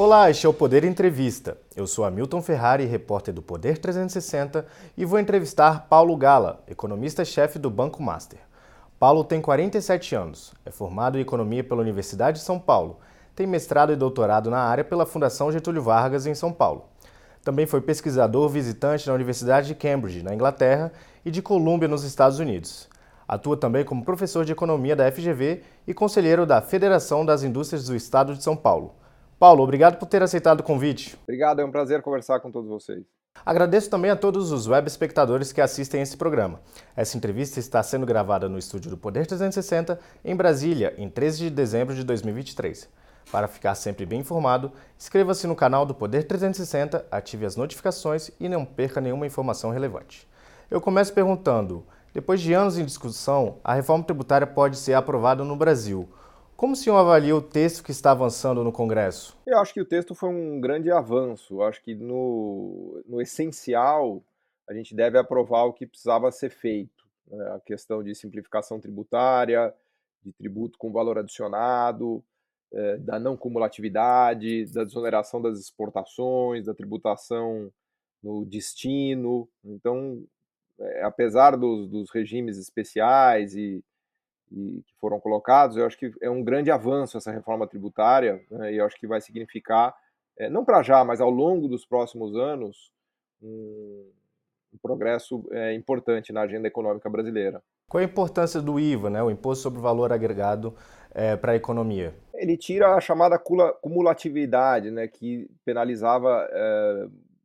Olá, este é o Poder Entrevista. Eu sou Hamilton Ferrari, repórter do Poder 360, e vou entrevistar Paulo Gala, economista-chefe do Banco Master. Paulo tem 47 anos, é formado em Economia pela Universidade de São Paulo, tem mestrado e doutorado na área pela Fundação Getúlio Vargas, em São Paulo. Também foi pesquisador visitante na Universidade de Cambridge, na Inglaterra, e de Columbia, nos Estados Unidos. Atua também como professor de economia da FGV e conselheiro da Federação das Indústrias do Estado de São Paulo. Paulo, obrigado por ter aceitado o convite. Obrigado, é um prazer conversar com todos vocês. Agradeço também a todos os web espectadores que assistem esse programa. Essa entrevista está sendo gravada no estúdio do Poder 360, em Brasília, em 13 de dezembro de 2023. Para ficar sempre bem informado, inscreva-se no canal do Poder 360, ative as notificações e não perca nenhuma informação relevante. Eu começo perguntando: depois de anos em discussão, a reforma tributária pode ser aprovada no Brasil. Como o senhor avalia o texto que está avançando no Congresso? Eu acho que o texto foi um grande avanço. Eu acho que no, no essencial a gente deve aprovar o que precisava ser feito. Né? A questão de simplificação tributária, de tributo com valor adicionado, é, da não cumulatividade, da desoneração das exportações, da tributação no destino. Então, é, apesar dos, dos regimes especiais e e que foram colocados, eu acho que é um grande avanço essa reforma tributária, né, e eu acho que vai significar, é, não para já, mas ao longo dos próximos anos, um, um progresso é, importante na agenda econômica brasileira. Qual a importância do IVA, né, o Imposto sobre o Valor Agregado, é, para a economia? Ele tira a chamada cumulatividade, né, que penalizava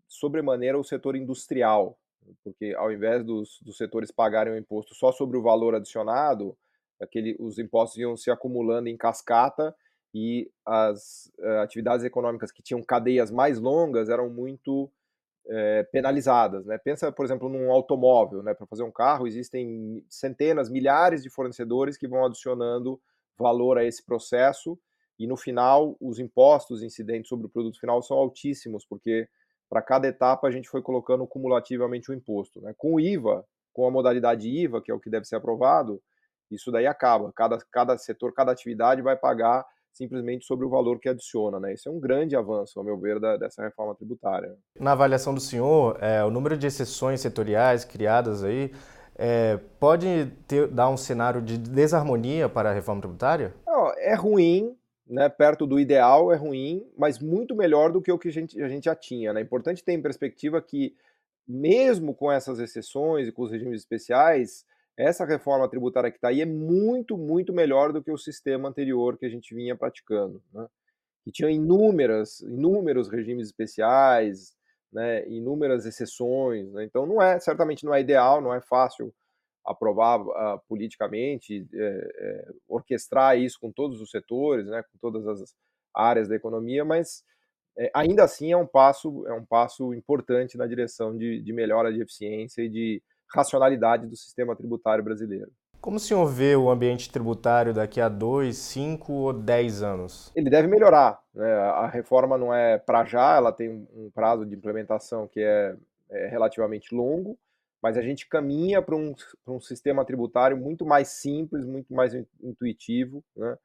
sobremaneira o setor industrial, porque ao invés dos, dos setores pagarem o imposto só sobre o valor adicionado, aquele, os impostos iam se acumulando em cascata e as uh, atividades econômicas que tinham cadeias mais longas eram muito uh, penalizadas. Né? Pensa, por exemplo, num automóvel. Né? Para fazer um carro, existem centenas, milhares de fornecedores que vão adicionando valor a esse processo e, no final, os impostos incidentes sobre o produto final são altíssimos, porque para cada etapa a gente foi colocando cumulativamente o imposto. Né? Com o IVA, com a modalidade IVA, que é o que deve ser aprovado, isso daí acaba. Cada, cada setor, cada atividade vai pagar simplesmente sobre o valor que adiciona. Né? Isso é um grande avanço, ao meu ver, da, dessa reforma tributária. Na avaliação do senhor, é, o número de exceções setoriais criadas aí é, pode ter, dar um cenário de desarmonia para a reforma tributária? Não, é ruim, né, perto do ideal é ruim, mas muito melhor do que o que a gente, a gente já tinha. É né? importante ter em perspectiva que, mesmo com essas exceções e com os regimes especiais, essa reforma tributária que está aí é muito, muito melhor do que o sistema anterior que a gente vinha praticando, né? que tinha inúmeras, inúmeros regimes especiais, né, inúmeras exceções. Né? Então, não é, certamente não é ideal, não é fácil aprovar uh, politicamente, é, é, orquestrar isso com todos os setores, né, com todas as áreas da economia, mas é, ainda assim é um passo, é um passo importante na direção de, de melhora de eficiência e de racionalidade do sistema tributário brasileiro. Como o senhor vê o ambiente tributário daqui a dois, cinco ou dez anos? Ele deve melhorar. Né? A reforma não é para já, ela tem um prazo de implementação que é, é relativamente longo, mas a gente caminha para um, um sistema tributário muito mais simples, muito mais intuitivo, né?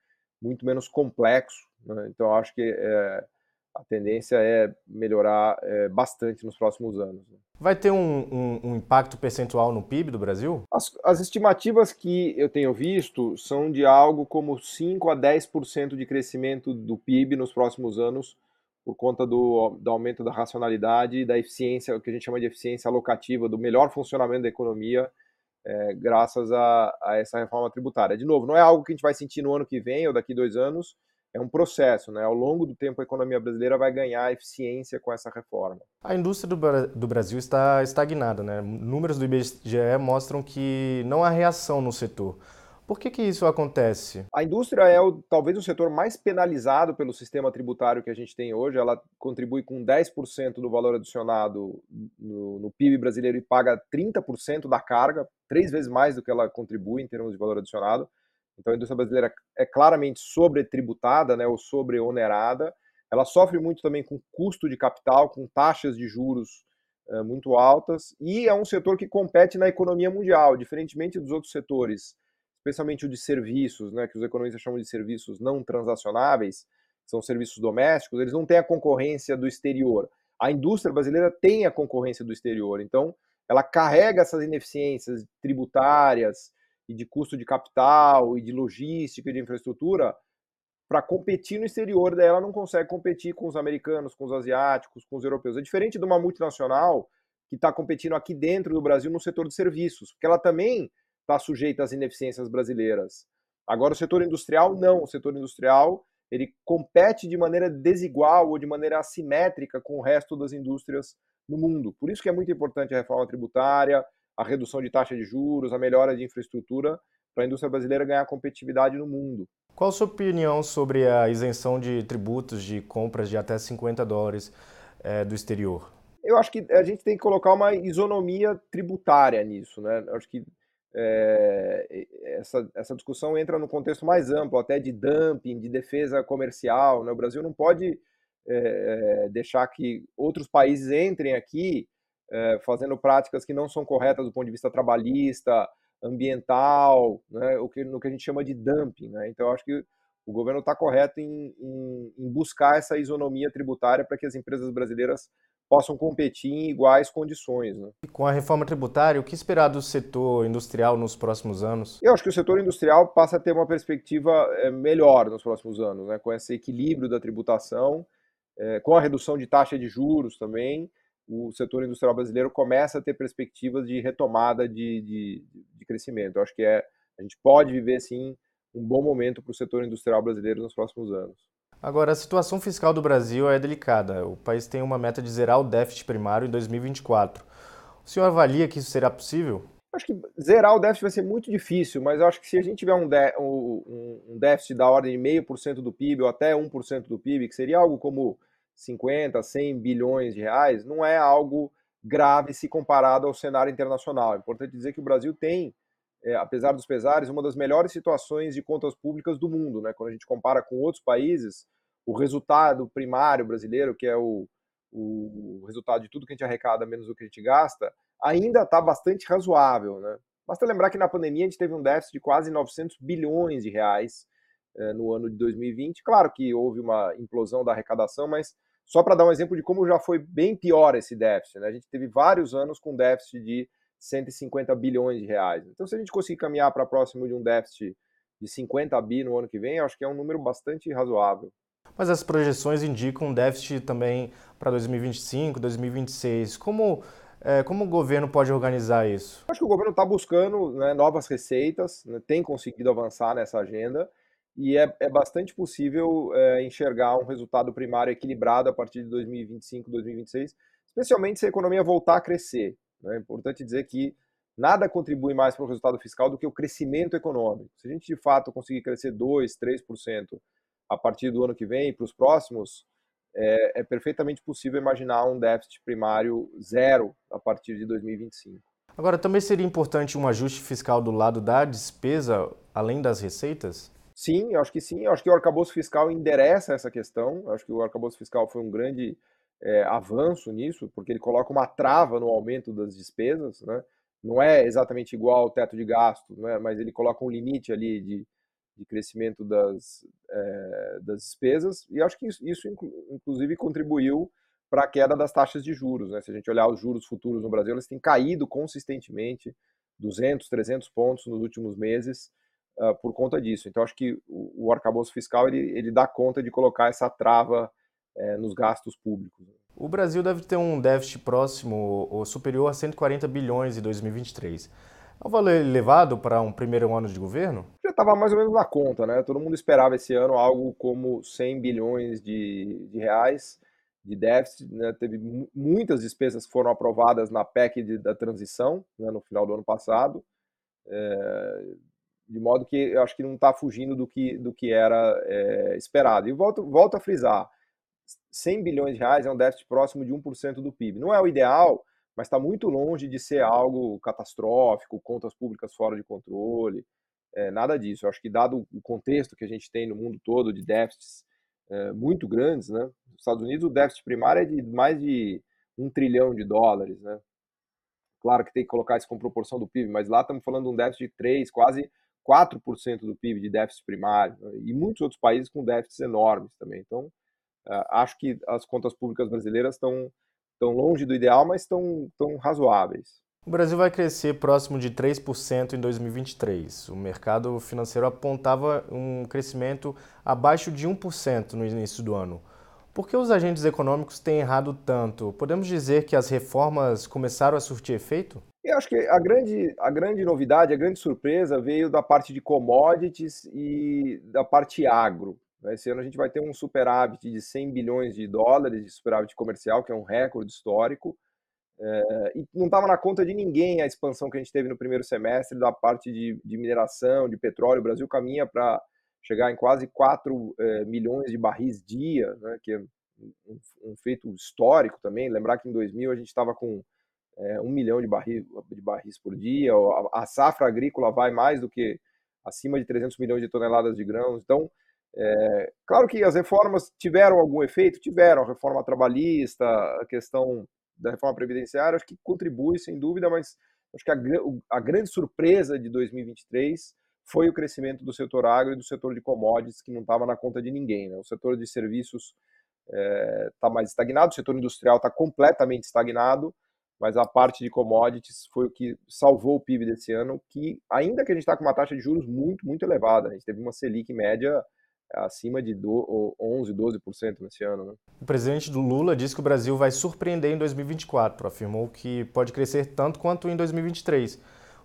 muito menos complexo. Né? Então, acho que é, a tendência é melhorar é, bastante nos próximos anos. Né? Vai ter um, um, um, impacto percentual no PIB do Brasil? As, as, estimativas que eu tenho visto são de algo como 5 a 10% de crescimento do PIB nos próximos anos, por conta do, do aumento da racionalidade e da eficiência, o que a gente chama de eficiência alocativa, do melhor funcionamento da economia, é, graças a, a essa reforma tributária. De novo, não é algo que a gente vai sentir no ano que vem ou daqui dois anos, é um processo, né? Ao longo do tempo, a economia brasileira vai ganhar eficiência com essa reforma. A indústria do, do Brasil está estagnada, né? Números do IBGE mostram que não há reação no setor. Por que, que isso acontece? A indústria é o, talvez o setor mais penalizado pelo sistema tributário que a gente tem hoje. Ela contribui com 10% do valor adicionado no, no PIB brasileiro e paga 30% da carga, três vezes mais do que ela contribui em termos de valor adicionado. Então a indústria brasileira é claramente sobretributada, né, ou sobreonerada. Ela sofre muito também com custo de capital, com taxas de juros é, muito altas, e é um setor que compete na economia mundial, diferentemente dos outros setores, especialmente o de serviços, né, que os economistas chamam de serviços não transacionáveis, são serviços domésticos, eles não têm a concorrência do exterior. A indústria brasileira tem a concorrência do exterior, então ela carrega essas ineficiências tributárias e de custo de capital e de logística e de infraestrutura para competir no exterior, daí ela não consegue competir com os americanos, com os asiáticos, com os europeus. É diferente de uma multinacional que está competindo aqui dentro do Brasil no setor de serviços, porque ela também está sujeita às ineficiências brasileiras. Agora, o setor industrial, não. O setor industrial ele compete de maneira desigual ou de maneira assimétrica com o resto das indústrias no mundo. Por isso que é muito importante a reforma tributária, a redução de taxa de juros, a melhora de infraestrutura para a indústria brasileira ganhar competitividade no mundo. Qual a sua opinião sobre a isenção de tributos de compras de até 50 dólares é, do exterior? Eu acho que a gente tem que colocar uma isonomia tributária nisso, né? Eu acho que é, essa, essa discussão entra no contexto mais amplo, até de dumping, de defesa comercial. Né? O Brasil não pode é, deixar que outros países entrem aqui é, fazendo práticas que não são corretas do ponto de vista trabalhista, ambiental, né? o que, no que a gente chama de dumping. Né? Então, eu acho que o governo está correto em, em, em buscar essa isonomia tributária para que as empresas brasileiras possam competir em iguais condições. Né? Com a reforma tributária, o que esperar do setor industrial nos próximos anos? Eu acho que o setor industrial passa a ter uma perspectiva é, melhor nos próximos anos, né? com esse equilíbrio da tributação, é, com a redução de taxa de juros também, o setor industrial brasileiro começa a ter perspectivas de retomada de, de, de crescimento. Eu acho que é, a gente pode viver, sim, um bom momento para o setor industrial brasileiro nos próximos anos. Agora, a situação fiscal do Brasil é delicada. O país tem uma meta de zerar o déficit primário em 2024. O senhor avalia que isso será possível? Acho que zerar o déficit vai ser muito difícil, mas eu acho que se a gente tiver um, de, um, um déficit da ordem de 0,5% do PIB ou até 1% do PIB, que seria algo como 50, 100 bilhões de reais, não é algo grave se comparado ao cenário internacional. É importante dizer que o Brasil tem, é, apesar dos pesares, uma das melhores situações de contas públicas do mundo. Né? Quando a gente compara com outros países, o resultado primário brasileiro, que é o, o resultado de tudo que a gente arrecada menos o que a gente gasta, ainda está bastante razoável. Né? Basta lembrar que na pandemia a gente teve um déficit de quase 900 bilhões de reais é, no ano de 2020. Claro que houve uma implosão da arrecadação, mas só para dar um exemplo de como já foi bem pior esse déficit. Né? A gente teve vários anos com déficit de 150 bilhões de reais. Então, se a gente conseguir caminhar para próximo de um déficit de 50 bi no ano que vem, acho que é um número bastante razoável. Mas as projeções indicam um déficit também para 2025, 2026. Como, é, como o governo pode organizar isso? Acho que o governo está buscando né, novas receitas, né, tem conseguido avançar nessa agenda e é, é bastante possível é, enxergar um resultado primário equilibrado a partir de 2025, 2026, especialmente se a economia voltar a crescer. Né? É importante dizer que nada contribui mais para o resultado fiscal do que o crescimento econômico. Se a gente de fato conseguir crescer 2%, 3% a partir do ano que vem e para os próximos, é, é, perfeitamente possível imaginar um déficit primário zero a partir de 2025. Agora, também seria importante um ajuste fiscal do lado da despesa, além das receitas? Sim, eu acho que sim. Eu acho que o arcabouço fiscal endereça essa questão. Eu acho que o arcabouço fiscal foi um grande é, avanço nisso, porque ele coloca uma trava no aumento das despesas, né? Não é exatamente igual ao teto de gasto, né? mas ele coloca um limite ali de, de crescimento das, é, das despesas, e acho que isso, isso inclusive contribuiu para a queda das taxas de juros. Né? Se a gente olhar os juros futuros no Brasil, eles têm caído consistentemente 200, 300 pontos nos últimos meses uh, por conta disso. Então, acho que o, o arcabouço fiscal ele, ele dá conta de colocar essa trava é, nos gastos públicos. O Brasil deve ter um déficit próximo ou superior a 140 bilhões em 2023. É um valor elevado para um primeiro ano de governo? Já estava mais ou menos na conta, né? Todo mundo esperava esse ano algo como 100 bilhões de, de reais de déficit. Né? Teve muitas despesas que foram aprovadas na PEC de, da transição né, no final do ano passado. É, de modo que eu acho que não está fugindo do que, do que era é, esperado. E volto, volto a frisar, 100 bilhões de reais é um déficit próximo de 1% do PIB. Não é o ideal, mas está muito longe de ser algo catastrófico, contas públicas fora de controle, é, nada disso. Eu acho que dado o contexto que a gente tem no mundo todo de déficits é, muito grandes, né? Nos Estados Unidos o déficit primário é de mais de um trilhão de dólares, né? Claro que tem que colocar isso com proporção do PIB, mas lá estamos falando de um déficit de 3, quase 4% do PIB de déficit primário, né? e muitos outros países com déficits enormes também. Então, acho que as contas públicas brasileiras estão, estão longe do ideal, mas estão, estão razoáveis. O Brasil vai crescer próximo de 3% em 2023. O mercado financeiro apontava um crescimento abaixo de 1% no início do ano. Por que os agentes econômicos têm errado tanto? Podemos dizer que as reformas começaram a surtir efeito? Eu acho que a grande, a grande novidade, a grande surpresa veio da parte de commodities e da parte agro. Esse ano a gente vai ter um superávit de 100 bilhões de dólares de superávit comercial, que é um recorde histórico. É, e não estava na conta de ninguém a expansão que a gente teve no primeiro semestre da parte de, de mineração, de petróleo. O Brasil caminha para chegar em quase 4 é, milhões de barris dia, né, que é um, um, feito histórico também. Lembrar que em 2000 a gente estava com é, um milhão de barris, de barris por dia, a, a, safra agrícola vai mais do que acima de 300 milhões de toneladas de grãos. Então, é, claro que as reformas tiveram algum efeito, tiveram, a reforma trabalhista, a questão da reforma previdenciária, acho que contribui, sem dúvida, mas acho que a, a grande surpresa de 2023 foi o crescimento do setor agro e do setor de commodities, que não estava na conta de ninguém. Né? O setor de serviços está é, tá mais estagnado, o setor industrial está completamente estagnado, mas a parte de commodities foi o que salvou o PIB desse ano, que ainda que a gente está com uma taxa de juros muito, muito elevada, a gente teve uma Selic média acima de 11, 12% nesse ano. Né? O presidente do Lula disse que o Brasil vai surpreender em 2024, afirmou que pode crescer tanto quanto em 2023.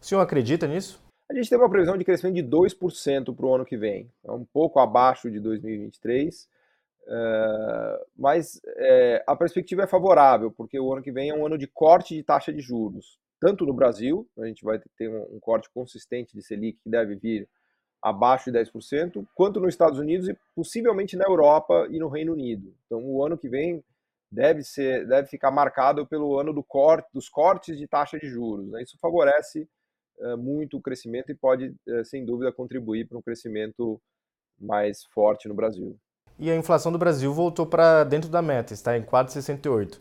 O senhor acredita nisso? A gente tem uma previsão de crescimento de 2% para o ano que vem, é um pouco abaixo de 2023, é, mas é, a perspectiva é favorável, porque o ano que vem é um ano de corte de taxa de juros, tanto no Brasil, a gente vai ter um, um corte consistente de Selic que deve vir abaixo de 10%, quanto nos Estados Unidos e possivelmente na Europa e no Reino Unido. Então, o ano que vem deve ser, deve ficar marcado pelo ano do corte, dos cortes de taxa de juros. Né? Isso favorece muito o crescimento e pode, uh, sem dúvida, contribuir para um crescimento mais forte no Brasil. E a inflação do Brasil voltou para dentro da meta, está em 4,68.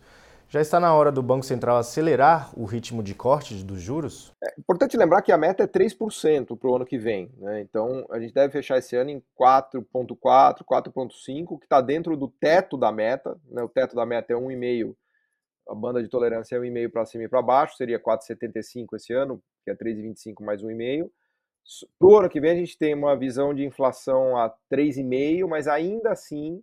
Já está na hora do Banco Central acelerar o ritmo de corte dos juros? É importante lembrar que a meta é 3% para o ano que vem. Né? Então, a gente deve fechar esse ano em 4,4%, 4,5%, que está dentro do teto da meta. Né? O teto da meta é 1,5%, a banda de tolerância é 1,5% para cima e para baixo, seria 4,75% esse ano, que é 3,25% mais 1,5%. Para o ano que vem, a gente tem uma visão de inflação a 3,5%, mas ainda assim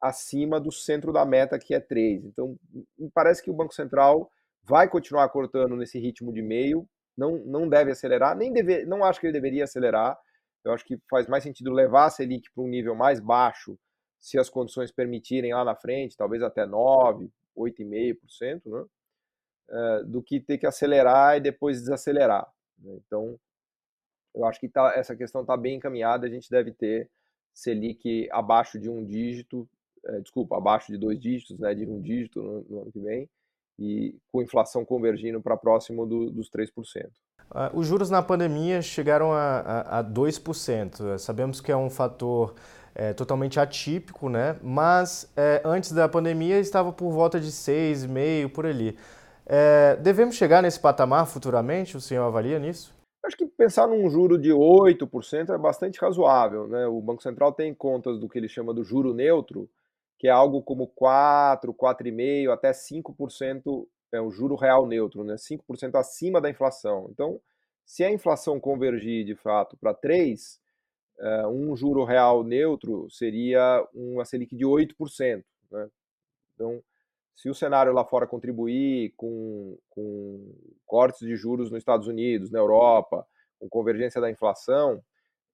acima do centro da meta, que é 3. Então, me parece que o Banco Central vai continuar cortando nesse ritmo de meio, não, não deve acelerar, nem deve, não acho que ele deveria acelerar. Eu acho que faz mais sentido levar a Selic para um nível mais baixo, se as condições permitirem lá na frente, talvez até 9, 8,5%, né? Uh, do que ter que acelerar e depois desacelerar. Né? Então, eu acho que tá, essa questão está bem encaminhada, a gente deve ter Selic abaixo de um dígito é, desculpa, abaixo de dois dígitos, né, de um dígito no, no ano que vem, e com inflação convergindo para próximo do, dos 3%. Ah, os juros na pandemia chegaram a, a, a 2%. Sabemos que é um fator é, totalmente atípico, né? mas é, antes da pandemia estava por volta de 6,5% por ali. É, devemos chegar nesse patamar futuramente? O senhor avalia nisso? Acho que pensar num juro de 8% é bastante razoável. Né? O Banco Central tem contas do que ele chama do juro neutro, que é algo como 4, 4,5%, até 5% é um juro real neutro, né? 5% acima da inflação. Então, se a inflação convergir de fato para 3, eh, um juro real neutro seria uma Selic de 8%. Né? Então, se o cenário lá fora contribuir com, com cortes de juros nos Estados Unidos, na Europa, com convergência da inflação,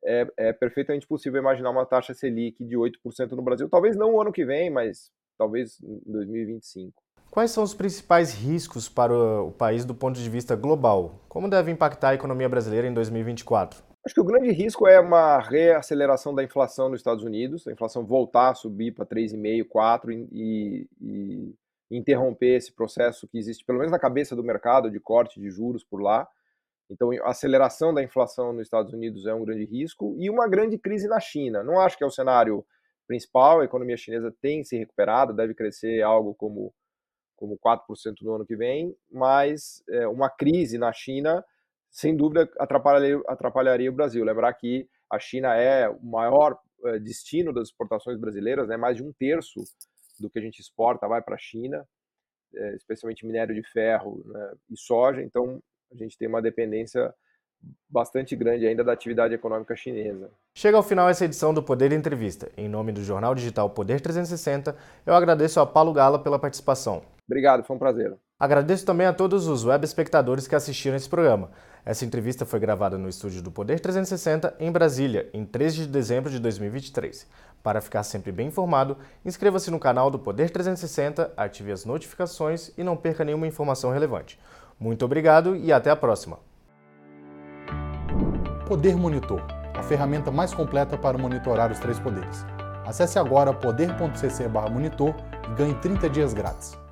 é, é perfeitamente possível imaginar uma taxa Selic de 8% no Brasil. Talvez não o ano que vem, mas talvez em 2025. Quais são os principais riscos para o país do ponto de vista global? Como deve impactar a economia brasileira em 2024? Acho que o grande risco é uma reaceleração da inflação nos Estados Unidos, a inflação voltar a subir para 3,5%, 4% e, e, interromper esse processo que existe, pelo menos na cabeça do mercado, de corte de juros por lá. Então, a aceleração da inflação nos Estados Unidos é um grande risco e uma grande crise na China. Não acho que é o cenário principal, a economia chinesa tem se recuperado, deve crescer algo como, como 4% no ano que vem, mas é, uma crise na China sem dúvida atrapalharia, atrapalharia o Brasil. Lembrar que a China é o maior eh, destino das exportações brasileiras, né? mais de um terço do que a gente exporta vai para a China, eh, especialmente minério de ferro né? e soja, então a gente tem uma dependência bastante grande ainda da atividade econômica chinesa. Chega ao final essa edição do Poder Entrevista. Em nome do jornal digital Poder 360, eu agradeço a Paulo Gala pela participação. Obrigado, foi um prazer. Agradeço também a todos os web espectadores que assistiram esse programa. Essa entrevista foi gravada no estúdio do Poder 360, em Brasília, em 3 de dezembro de 2023. Para ficar sempre bem informado, inscreva-se no canal do Poder 360, ative as notificações e não perca nenhuma informação relevante. Muito obrigado e até a próxima. Poder Monitor, a ferramenta mais completa para monitorar os três poderes. Acesse agora poder.cc/monitor e ganhe 30 dias grátis.